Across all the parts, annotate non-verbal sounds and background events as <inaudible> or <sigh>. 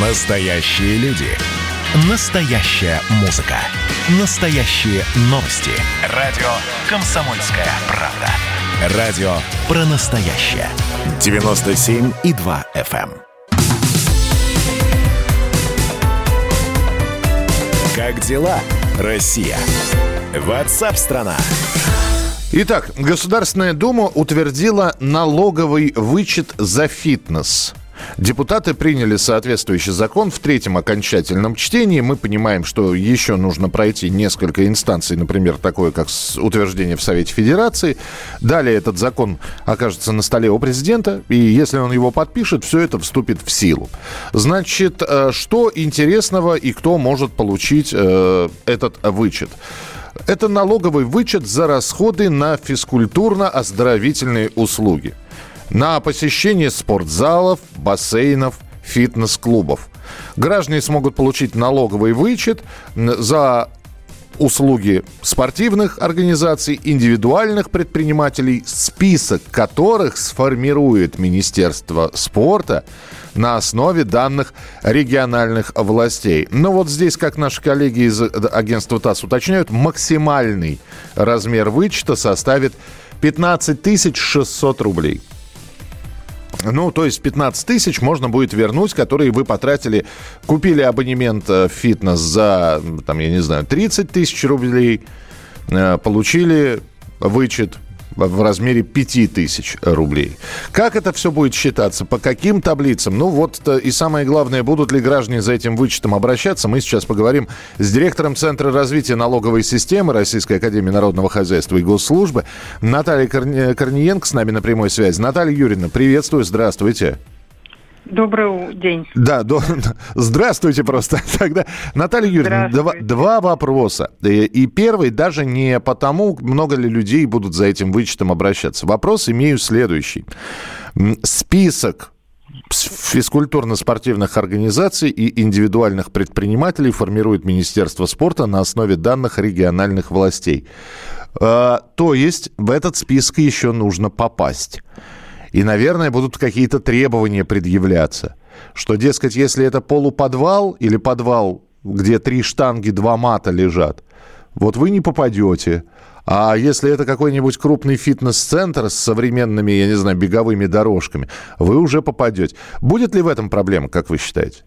Настоящие люди. Настоящая музыка. Настоящие новости. Радио «Комсомольская правда». Радио про настоящее. 97,2 FM. эм. Как дела, Россия? Ватсап-страна! Итак, Государственная Дума утвердила налоговый вычет за фитнес – Депутаты приняли соответствующий закон в третьем окончательном чтении. Мы понимаем, что еще нужно пройти несколько инстанций, например, такое, как утверждение в Совете Федерации. Далее этот закон окажется на столе у президента, и если он его подпишет, все это вступит в силу. Значит, э, что интересного и кто может получить э, этот вычет? Это налоговый вычет за расходы на физкультурно-оздоровительные услуги на посещение спортзалов, бассейнов, фитнес-клубов. Граждане смогут получить налоговый вычет за услуги спортивных организаций, индивидуальных предпринимателей, список которых сформирует Министерство спорта на основе данных региональных властей. Но вот здесь, как наши коллеги из агентства ТАСС уточняют, максимальный размер вычета составит 15 600 рублей. Ну, то есть 15 тысяч можно будет вернуть, которые вы потратили, купили абонемент э, в фитнес за, там, я не знаю, 30 тысяч рублей, э, получили вычет в размере 5000 рублей. Как это все будет считаться? По каким таблицам? Ну вот и самое главное, будут ли граждане за этим вычетом обращаться? Мы сейчас поговорим с директором Центра развития налоговой системы Российской Академии Народного Хозяйства и Госслужбы Натальей Корниенко с нами на прямой связи. Наталья Юрьевна, приветствую, здравствуйте. Добрый день. Да, до... <laughs> здравствуйте просто. <laughs> Тогда, Наталья Юрьевна, два, два вопроса. И первый даже не потому, много ли людей будут за этим вычетом обращаться. Вопрос имею следующий. Список физкультурно-спортивных организаций и индивидуальных предпринимателей формирует Министерство спорта на основе данных региональных властей. А, то есть в этот список еще нужно попасть. И, наверное, будут какие-то требования предъявляться. Что, дескать, если это полуподвал или подвал, где три штанги, два мата лежат, вот вы не попадете. А если это какой-нибудь крупный фитнес-центр с современными, я не знаю, беговыми дорожками, вы уже попадете. Будет ли в этом проблема, как вы считаете?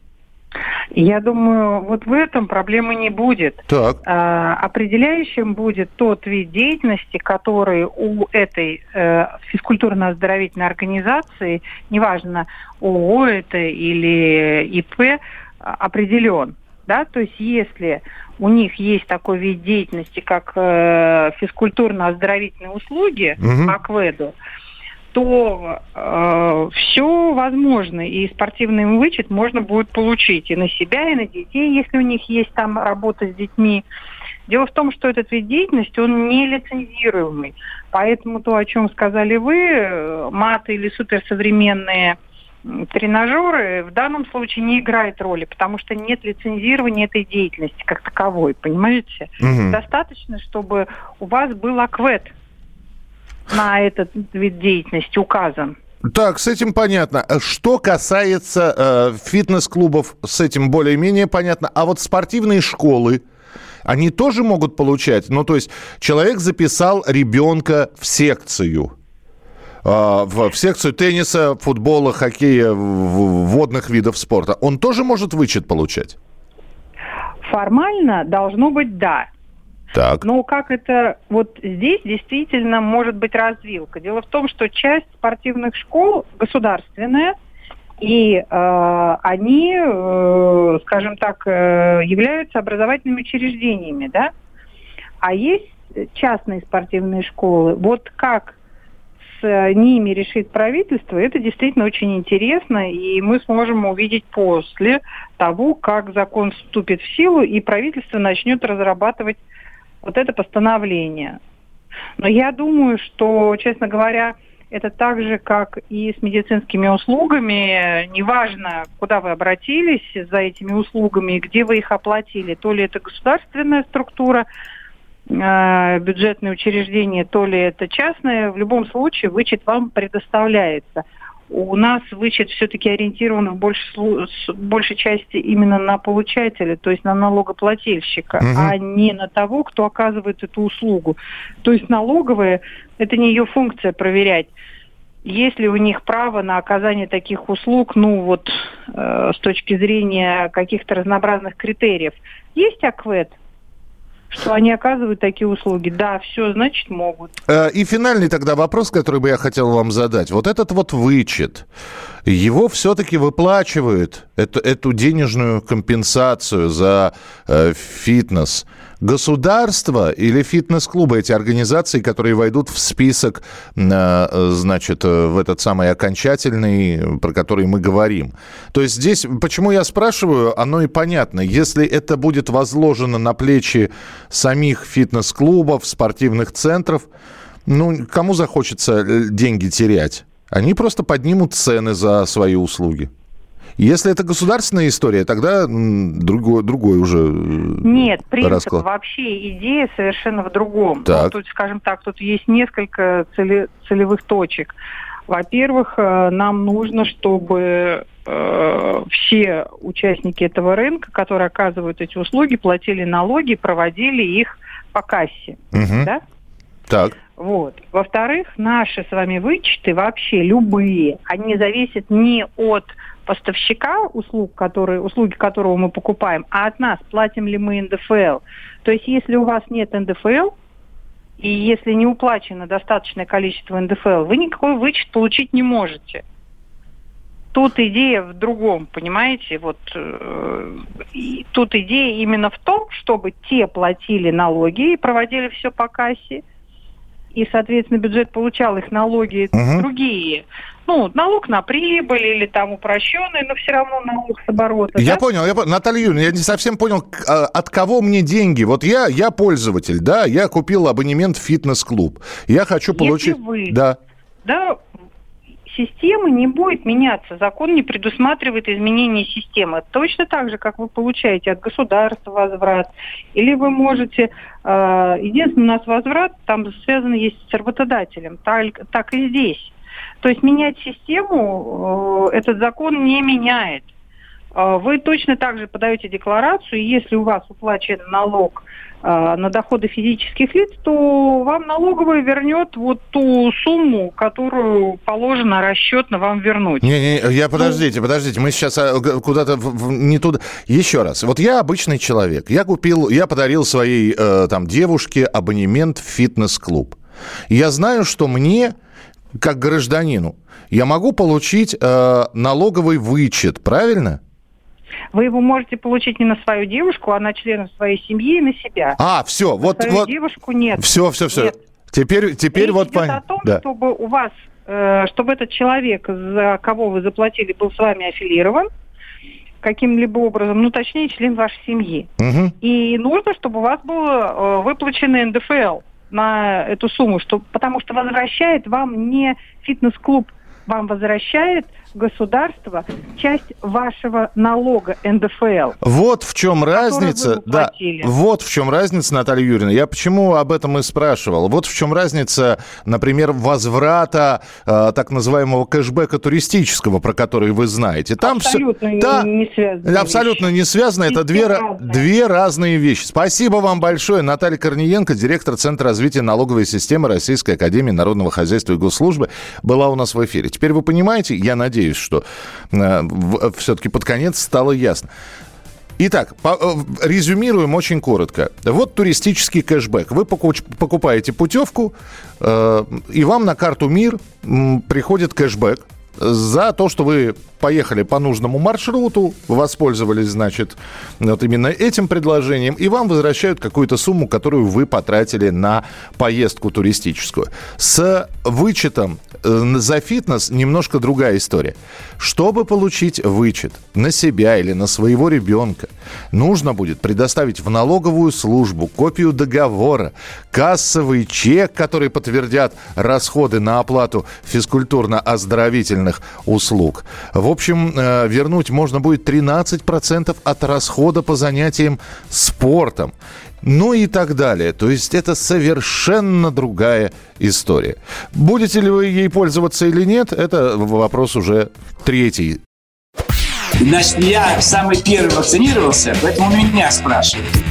Я думаю, вот в этом проблемы не будет. Так. А, определяющим будет тот вид деятельности, который у этой э, физкультурно-оздоровительной организации, неважно, ООО это или ИП, определен. Да? То есть если у них есть такой вид деятельности, как э, физкультурно-оздоровительные услуги угу. по КВЭДу, то э, все возможно, и спортивный вычет можно будет получить и на себя, и на детей, если у них есть там работа с детьми. Дело в том, что этот вид деятельности, он не лицензируемый. Поэтому то, о чем сказали вы, э, маты или суперсовременные тренажеры в данном случае не играет роли, потому что нет лицензирования этой деятельности как таковой, понимаете? Угу. Достаточно, чтобы у вас был аквет, на этот вид деятельности указан. Так, с этим понятно. Что касается э, фитнес-клубов, с этим более-менее понятно. А вот спортивные школы, они тоже могут получать? Ну, то есть человек записал ребенка в секцию. Э, в, в секцию тенниса, футбола, хоккея, водных видов спорта. Он тоже может вычет получать? Формально должно быть да. Так. Но как это вот здесь действительно может быть развилка. Дело в том, что часть спортивных школ государственная, и э, они, э, скажем так, э, являются образовательными учреждениями, да? А есть частные спортивные школы. Вот как с ними решит правительство, это действительно очень интересно, и мы сможем увидеть после того, как закон вступит в силу, и правительство начнет разрабатывать вот это постановление. Но я думаю, что, честно говоря, это так же, как и с медицинскими услугами. Неважно, куда вы обратились за этими услугами, где вы их оплатили. То ли это государственная структура, э, бюджетное учреждение, то ли это частное. В любом случае вычет вам предоставляется. У нас вычет все-таки ориентирован в большей, большей части именно на получателя, то есть на налогоплательщика, угу. а не на того, кто оказывает эту услугу. То есть налоговая – это не ее функция проверять, есть ли у них право на оказание таких услуг, ну вот э, с точки зрения каких-то разнообразных критериев. Есть АКВЭД, что они оказывают такие услуги. Да, все, значит, могут. Э, и финальный тогда вопрос, который бы я хотел вам задать. Вот этот вот вычет, его все-таки выплачивают, эту, эту денежную компенсацию за э, фитнес – государство или фитнес-клубы, эти организации, которые войдут в список, э, значит, э, в этот самый окончательный, про который мы говорим. То есть здесь, почему я спрашиваю, оно и понятно. Если это будет возложено на плечи самих фитнес-клубов, спортивных центров, ну, кому захочется э, деньги терять? Они просто поднимут цены за свои услуги. Если это государственная история, тогда другой, другой уже э, Нет, принцип расклад. вообще идея совершенно в другом. Так. Ну, тут, скажем так, тут есть несколько цели, целевых точек. Во-первых, э, нам нужно, чтобы э, все участники этого рынка, которые оказывают эти услуги, платили налоги, проводили их по кассе. Угу. Да? Так. Вот. Во-вторых, наши с вами вычеты вообще любые, они зависят не от поставщика услуг, которые, услуги которого мы покупаем, а от нас, платим ли мы НДФЛ. То есть если у вас нет НДФЛ, и если не уплачено достаточное количество НДФЛ, вы никакой вычет получить не можете. Тут идея в другом, понимаете? Вот э, тут идея именно в том, чтобы те платили налоги и проводили все по кассе, и, соответственно, бюджет получал их налоги угу. другие. Ну, налог на прибыль или там упрощенный, но все равно налог с оборота. Я да? понял, я понял. Наталья Юрьевна, я не совсем понял, а, от кого мне деньги. Вот я, я пользователь, да, я купил абонемент в фитнес-клуб. Я хочу получить... Если вы, да. Да, система не будет меняться. Закон не предусматривает изменения системы. Точно так же, как вы получаете от государства возврат, или вы можете... Э, единственное, у нас возврат там связан есть с работодателем. Так, так и здесь. То есть менять систему э, этот закон не меняет. Э, вы точно так же подаете декларацию, и если у вас уплачен налог Э, на доходы физических лиц, то вам налоговая вернет вот ту сумму, которую положено расчетно вам вернуть. Не, не, я подождите, подождите, мы сейчас э, куда-то не туда. Еще раз, вот я обычный человек, я купил, я подарил своей э, там девушке абонемент в фитнес-клуб. Я знаю, что мне как гражданину я могу получить э, налоговый вычет, правильно? Вы его можете получить не на свою девушку, а на членов своей семьи и на себя. А, все, вот... На свою вот... девушку нет. Все, все, все. Нет. Теперь, теперь Речь вот понятно. о том, да. чтобы у вас, э, чтобы этот человек, за кого вы заплатили, был с вами аффилирован, каким-либо образом, ну, точнее, член вашей семьи. Угу. И нужно, чтобы у вас был э, выплачен НДФЛ на эту сумму, что, потому что возвращает вам не фитнес-клуб, вам возвращает государство часть вашего налога НДФЛ. Вот в чем разница. Да, вот в чем разница, Наталья Юрьевна. Я почему об этом и спрашивал. Вот в чем разница, например, возврата э, так называемого кэшбэка туристического, про который вы знаете. Там абсолютно все, не, да, не связано. Абсолютно вещи. не связано. Это две, две разные вещи. Спасибо вам большое. Наталья Корниенко, директор Центра развития налоговой системы Российской Академии Народного хозяйства и госслужбы, была у нас в эфире. Теперь вы понимаете, я надеюсь, надеюсь, что э, все-таки под конец стало ясно. Итак, э, резюмируем очень коротко. Вот туристический кэшбэк. Вы покупаете путевку, э, и вам на карту МИР приходит кэшбэк за то, что вы поехали по нужному маршруту, воспользовались, значит, вот именно этим предложением, и вам возвращают какую-то сумму, которую вы потратили на поездку туристическую. С вычетом э, за фитнес немножко другая история. Чтобы получить вычет на себя или на своего ребенка, нужно будет предоставить в налоговую службу копию договора, кассовый чек, который подтвердят расходы на оплату физкультурно-оздоровительных услуг. В общем, э, вернуть можно будет 13% от расхода по занятиям спортом. ну и так далее. То есть это совершенно другая история. Будете ли вы ей пользоваться или нет, это вопрос уже третий. Значит, я самый первый вакцинировался, поэтому меня спрашивают.